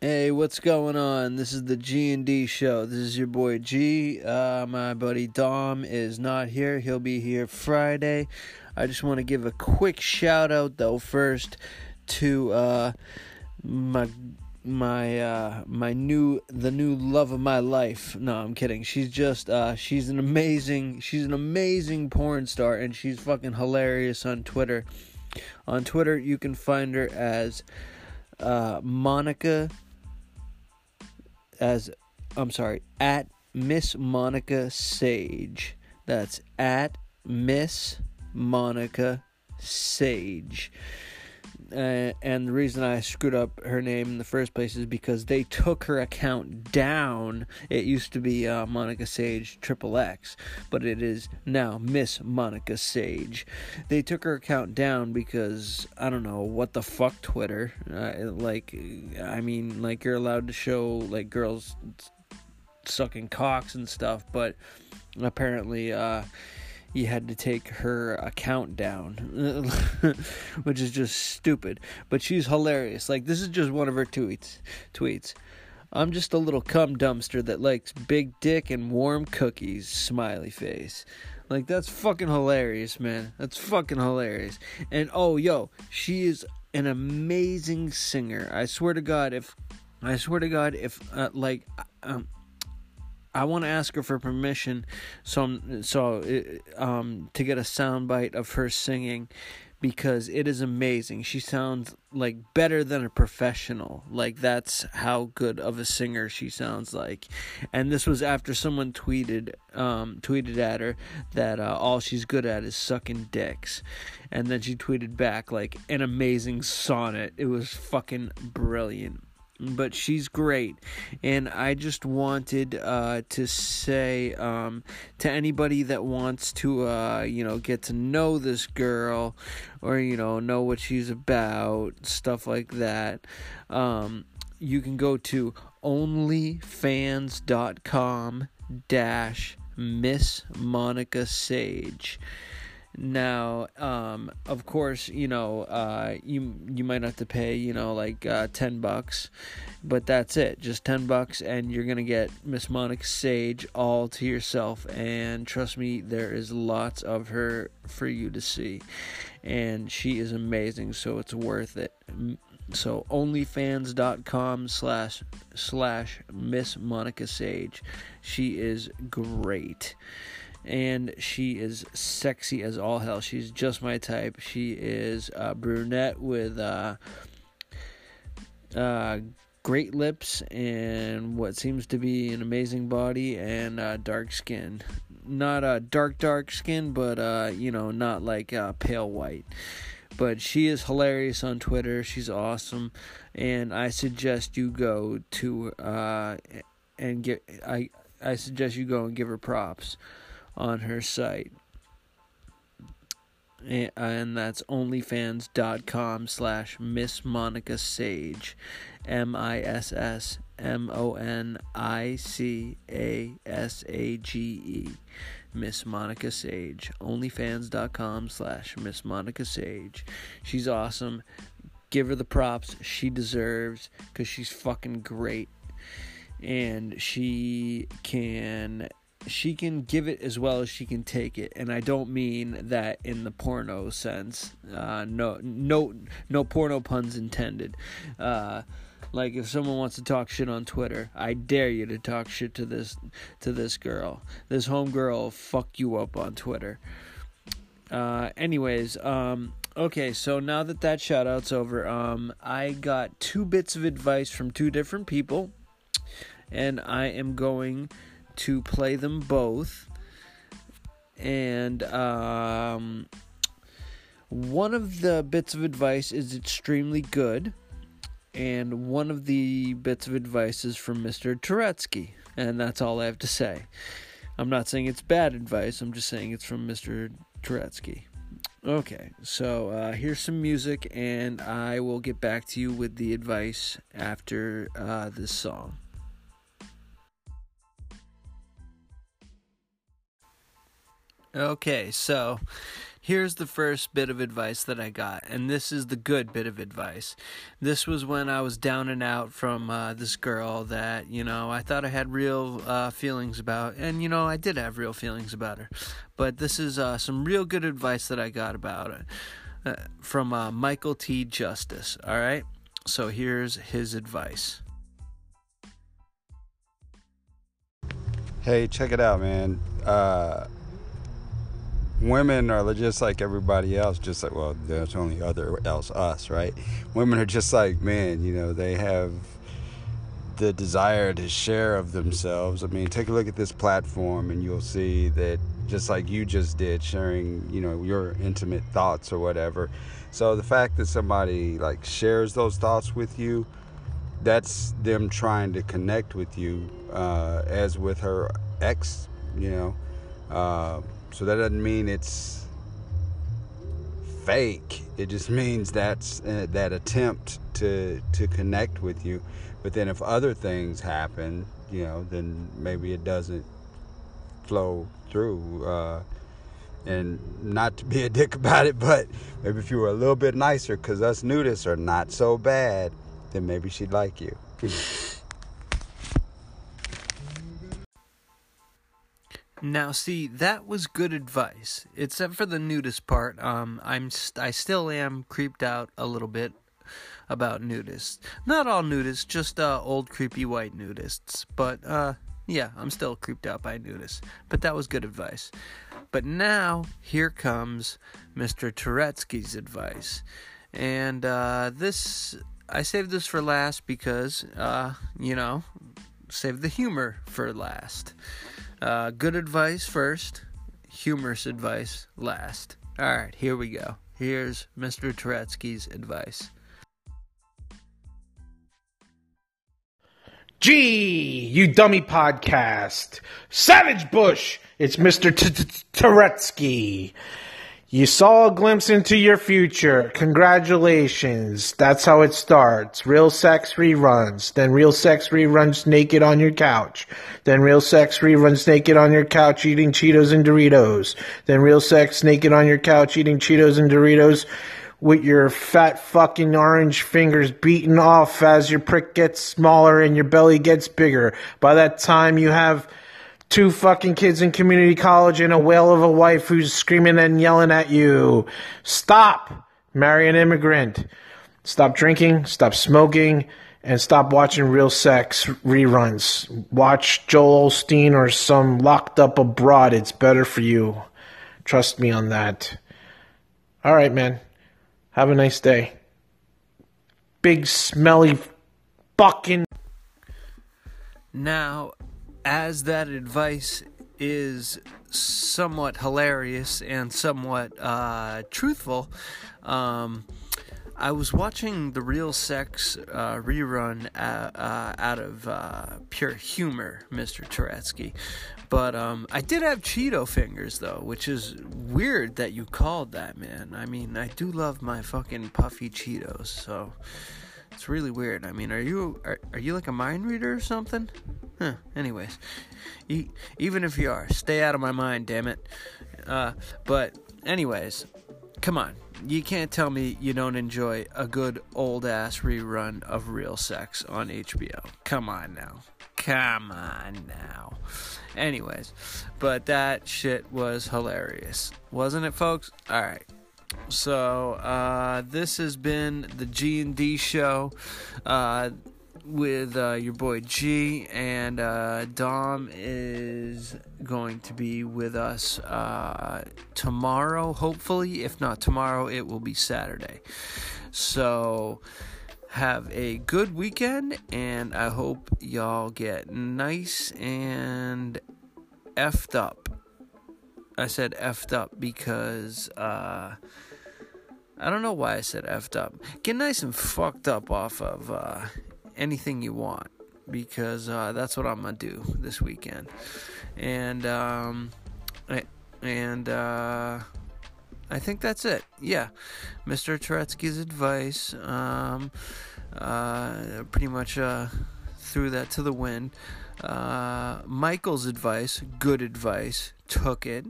Hey, what's going on? This is the G and D show. This is your boy G. Uh, my buddy Dom is not here. He'll be here Friday. I just want to give a quick shout out though first to uh, my my uh, my new the new love of my life. No, I'm kidding. She's just uh, she's an amazing she's an amazing porn star and she's fucking hilarious on Twitter. On Twitter, you can find her as uh, Monica as I'm sorry, at Miss Monica Sage. That's at Miss Monica Sage. Uh, and the reason I screwed up her name in the first place is because they took her account down. It used to be uh, Monica Sage Triple X, but it is now Miss Monica Sage. They took her account down because I don't know what the fuck Twitter. Uh, like, I mean, like you're allowed to show like girls sucking cocks and stuff, but apparently, uh, you had to take her account down, which is just stupid. But she's hilarious. Like this is just one of her tweets. Tweets. I'm just a little cum dumpster that likes big dick and warm cookies. Smiley face. Like that's fucking hilarious, man. That's fucking hilarious. And oh, yo, she is an amazing singer. I swear to God, if I swear to God, if uh, like um, I want to ask her for permission, so so um to get a soundbite of her singing, because it is amazing. She sounds like better than a professional. Like that's how good of a singer she sounds like. And this was after someone tweeted um tweeted at her that uh, all she's good at is sucking dicks, and then she tweeted back like an amazing sonnet. It was fucking brilliant but she's great. And i just wanted uh, to say um, to anybody that wants to uh, you know get to know this girl or you know know what she's about stuff like that um, you can go to onlyfans.com dash miss monica sage now, um, of course, you know, uh, you you might have to pay, you know, like uh, ten bucks, but that's it, just ten bucks, and you're gonna get Miss Monica Sage all to yourself. And trust me, there is lots of her for you to see, and she is amazing, so it's worth it. So onlyfans.com slash slash Miss Monica Sage. She is great and she is sexy as all hell. She's just my type. She is a brunette with uh, uh, great lips and what seems to be an amazing body and uh, dark skin. Not a dark, dark skin, but uh, you know, not like uh, pale white. But she is hilarious on Twitter. She's awesome, and I suggest you go to and get. I I suggest you go and give her props on her site. And that's onlyfans.com slash Miss Monica Sage. M I S S M O N I C A S A G E. Miss Monica Sage. Onlyfans.com slash Miss Monica Sage. She's awesome. Give her the props she deserves because she's fucking great. And she can she can give it as well as she can take it and i don't mean that in the porno sense. Uh, no no no porno puns intended. Uh, like if someone wants to talk shit on twitter i dare you to talk shit to this to this girl. This home girl fuck you up on twitter. Uh, anyways um, okay so now that that shout out's over um, i got two bits of advice from two different people and i am going to play them both. And um, one of the bits of advice is extremely good, and one of the bits of advice is from Mr. Turetsky, and that's all I have to say. I'm not saying it's bad advice, I'm just saying it's from Mr. Turetsky. Okay, so uh, here's some music, and I will get back to you with the advice after uh, this song. Okay, so here's the first bit of advice that I got, and this is the good bit of advice. This was when I was down and out from uh, this girl that, you know, I thought I had real uh, feelings about, and, you know, I did have real feelings about her. But this is uh, some real good advice that I got about it uh, from uh, Michael T. Justice, all right? So here's his advice. Hey, check it out, man. Uh, women are just like everybody else, just like, well, there's only other else us, right? Women are just like, man, you know, they have the desire to share of themselves. I mean, take a look at this platform and you'll see that just like you just did, sharing, you know, your intimate thoughts or whatever. So the fact that somebody like shares those thoughts with you, that's them trying to connect with you, uh, as with her ex, you know. Uh, so that doesn't mean it's fake. It just means that's uh, that attempt to to connect with you. But then if other things happen, you know, then maybe it doesn't flow through. Uh, and not to be a dick about it, but maybe if you were a little bit nicer, because us nudists are not so bad then maybe she'd like you. Now, see, that was good advice, except for the nudist part. Um, I'm st- I still am creeped out a little bit about nudists. Not all nudists, just uh, old creepy white nudists. But uh, yeah, I'm still creeped out by nudists. But that was good advice. But now here comes Mr. Turetsky's advice, and uh, this I saved this for last because, uh, you know, save the humor for last. Uh, good advice first, humorous advice last. All right, here we go. Here's Mr. Turetsky's advice. Gee, you dummy podcast. Savage Bush, it's Mr. Turetsky. You saw a glimpse into your future. Congratulations. That's how it starts. Real sex reruns. Then real sex reruns naked on your couch. Then real sex reruns naked on your couch eating Cheetos and Doritos. Then real sex naked on your couch eating Cheetos and Doritos with your fat fucking orange fingers beaten off as your prick gets smaller and your belly gets bigger. By that time you have two fucking kids in community college and a whale of a wife who's screaming and yelling at you. Stop! Marry an immigrant. Stop drinking, stop smoking, and stop watching real sex reruns. Watch Joel Osteen or some locked up abroad. It's better for you. Trust me on that. All right, man. Have a nice day. Big smelly fucking. Now, as that advice is somewhat hilarious and somewhat uh, truthful, um, I was watching the Real Sex uh, rerun uh, uh out of uh, pure humor, Mr. Turetsky. But um, I did have Cheeto fingers, though, which is weird that you called that, man. I mean, I do love my fucking puffy Cheetos, so it's really weird. I mean, are you are, are you like a mind reader or something? Huh. Anyways, even if you are, stay out of my mind, damn it. Uh, but anyways, come on. You can't tell me you don't enjoy a good old ass rerun of Real Sex on HBO. Come on now. Come on now. Anyways, but that shit was hilarious. Wasn't it, folks? All right. So uh, this has been the G and D show uh, with uh, your boy G, and uh, Dom is going to be with us uh, tomorrow. Hopefully, if not tomorrow, it will be Saturday. So have a good weekend, and I hope y'all get nice and effed up. I said effed up because uh, I don't know why I said effed up. Get nice and fucked up off of uh, anything you want because uh, that's what I'm gonna do this weekend. And um, I, and uh, I think that's it. Yeah, Mr. Turetsky's advice. Um, uh, pretty much uh, threw that to the wind. Uh, Michael's advice, good advice, took it.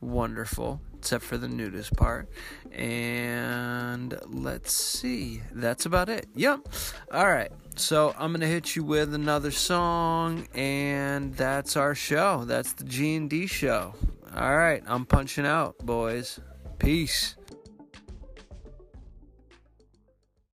Wonderful. except for the nudist part. And let's see, that's about it. Yep. All right. So I'm gonna hit you with another song, and that's our show. That's the G and D show. All right, I'm punching out, boys. Peace.